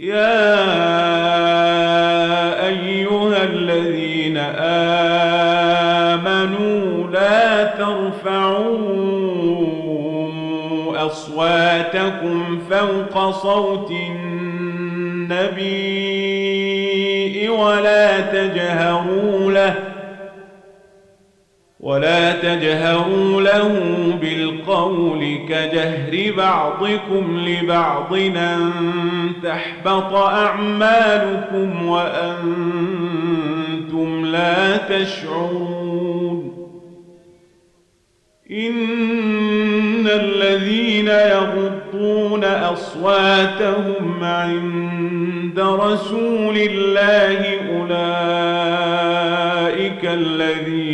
يا أيها الذين آمنوا لا ترفعوا أصواتكم فوق صوت النبي ولا تجهروا له ولا تجهروا له بالقول كجهر بعضكم لبعض أن تحبط أعمالكم وأنتم لا تشعرون. إن الذين يغضون أصواتهم عند رسول الله أولئك الذين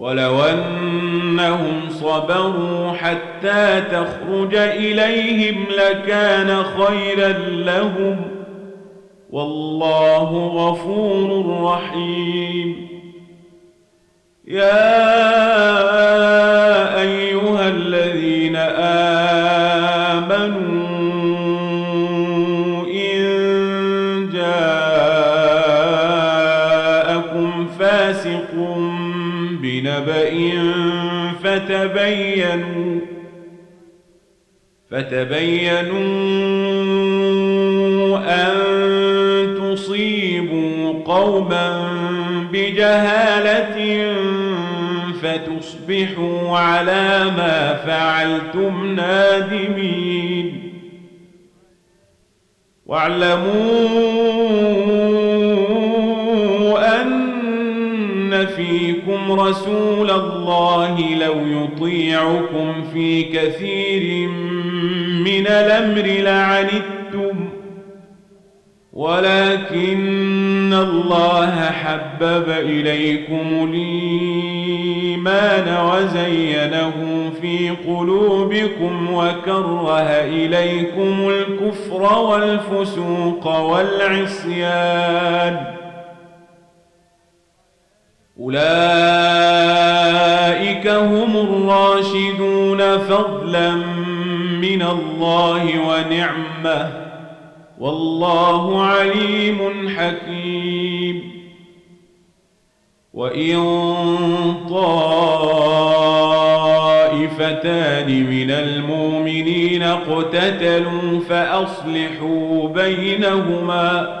ولو أنهم صبروا حتى تخرج إليهم لكان خيرا لهم والله غفور رحيم. يا بنبأ فتبينوا فتبينوا أن تصيبوا قوما بجهالة فتصبحوا على ما فعلتم نادمين. واعلموا رسول الله لو يطيعكم في كثير من الأمر لعنتم. ولكن الله حبب إليكم الإيمان وزينه في قلوبكم وكره إليكم الكفر والفسوق والعصيان. أولئك هم الراشدون فضلا من الله ونعمة. والله عليم حكيم. وإن طائفتان من المؤمنين اقتتلوا فأصلحوا بينهما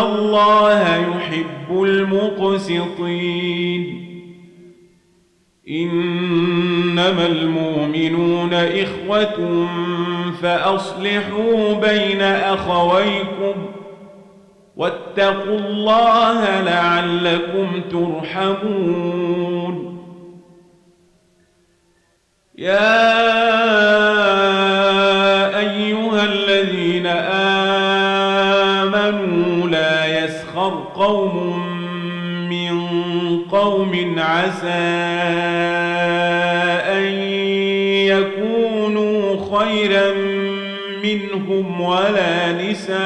الله يحب المقسطين. إنما المؤمنون إخوة فأصلحوا بين أخويكم واتقوا الله لعلكم ترحمون. يا قوم من قوم عسى أن يكونوا خيرا منهم ولا نساء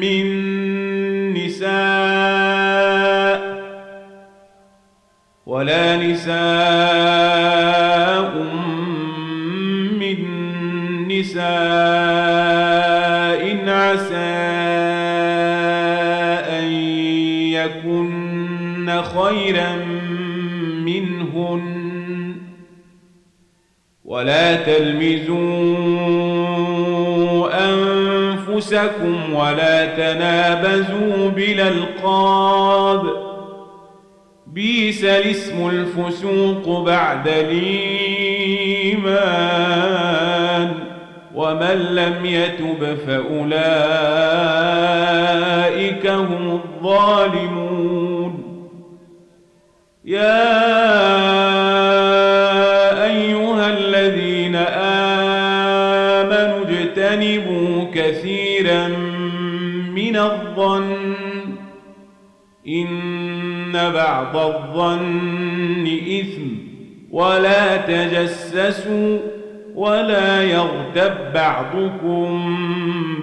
من نساء ولا نساء خيرا منهن. ولا تلمزوا أنفسكم ولا تنابزوا بالألقاب. بيس الاسم الفسوق بعد الإيمان. ومن لم يتب فأولئك هم الظالمون. يا كثيرا من الظن. إن بعض الظن إثم ولا تجسسوا ولا يغتب بعضكم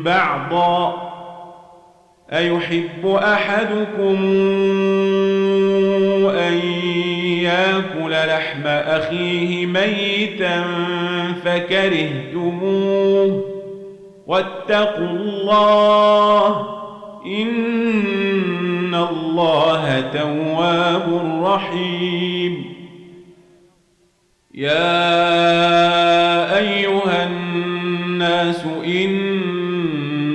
بعضا. أيحب أحدكم أن يأكل لحم أخيه ميتا فكرهتموه واتقوا الله إن الله تواب رحيم. يا أيها الناس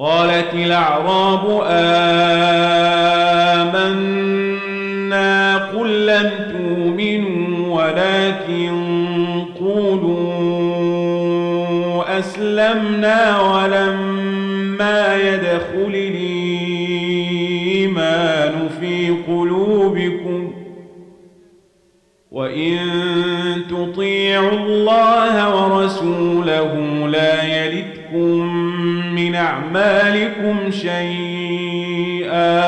قالت الأعراب آمنا قل لم تؤمنوا ولكن قولوا أسلمنا ولما يدخل الإيمان في قلوبكم. وإن تطيعوا الله ورسوله أعمالكم شيئا.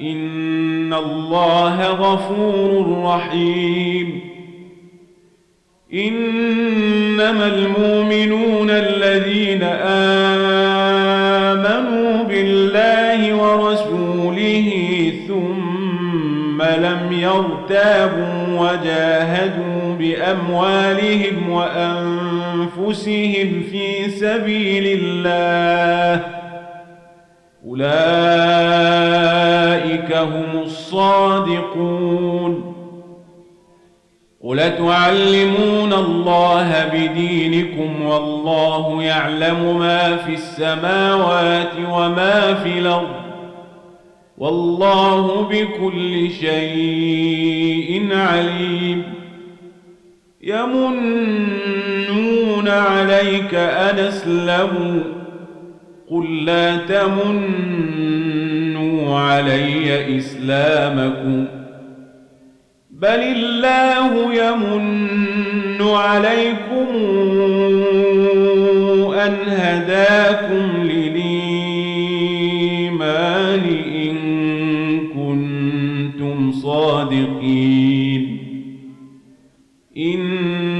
إن الله غفور رحيم. إنما المؤمنون الذين آمنوا بالله ورسوله ثم لم يرتابوا وجاهدوا بأموالهم وأنفسهم في سبيل الله. أولئك هم الصادقون. قل تعلمون الله بدينكم والله يعلم ما في السماوات وما في الأرض. والله بكل شيء عليم. عليك أن أسلموا قل لا تمنوا علي إسلامكم. بل الله يمن عليكم أن هداكم للإيمان إن كنتم صادقين.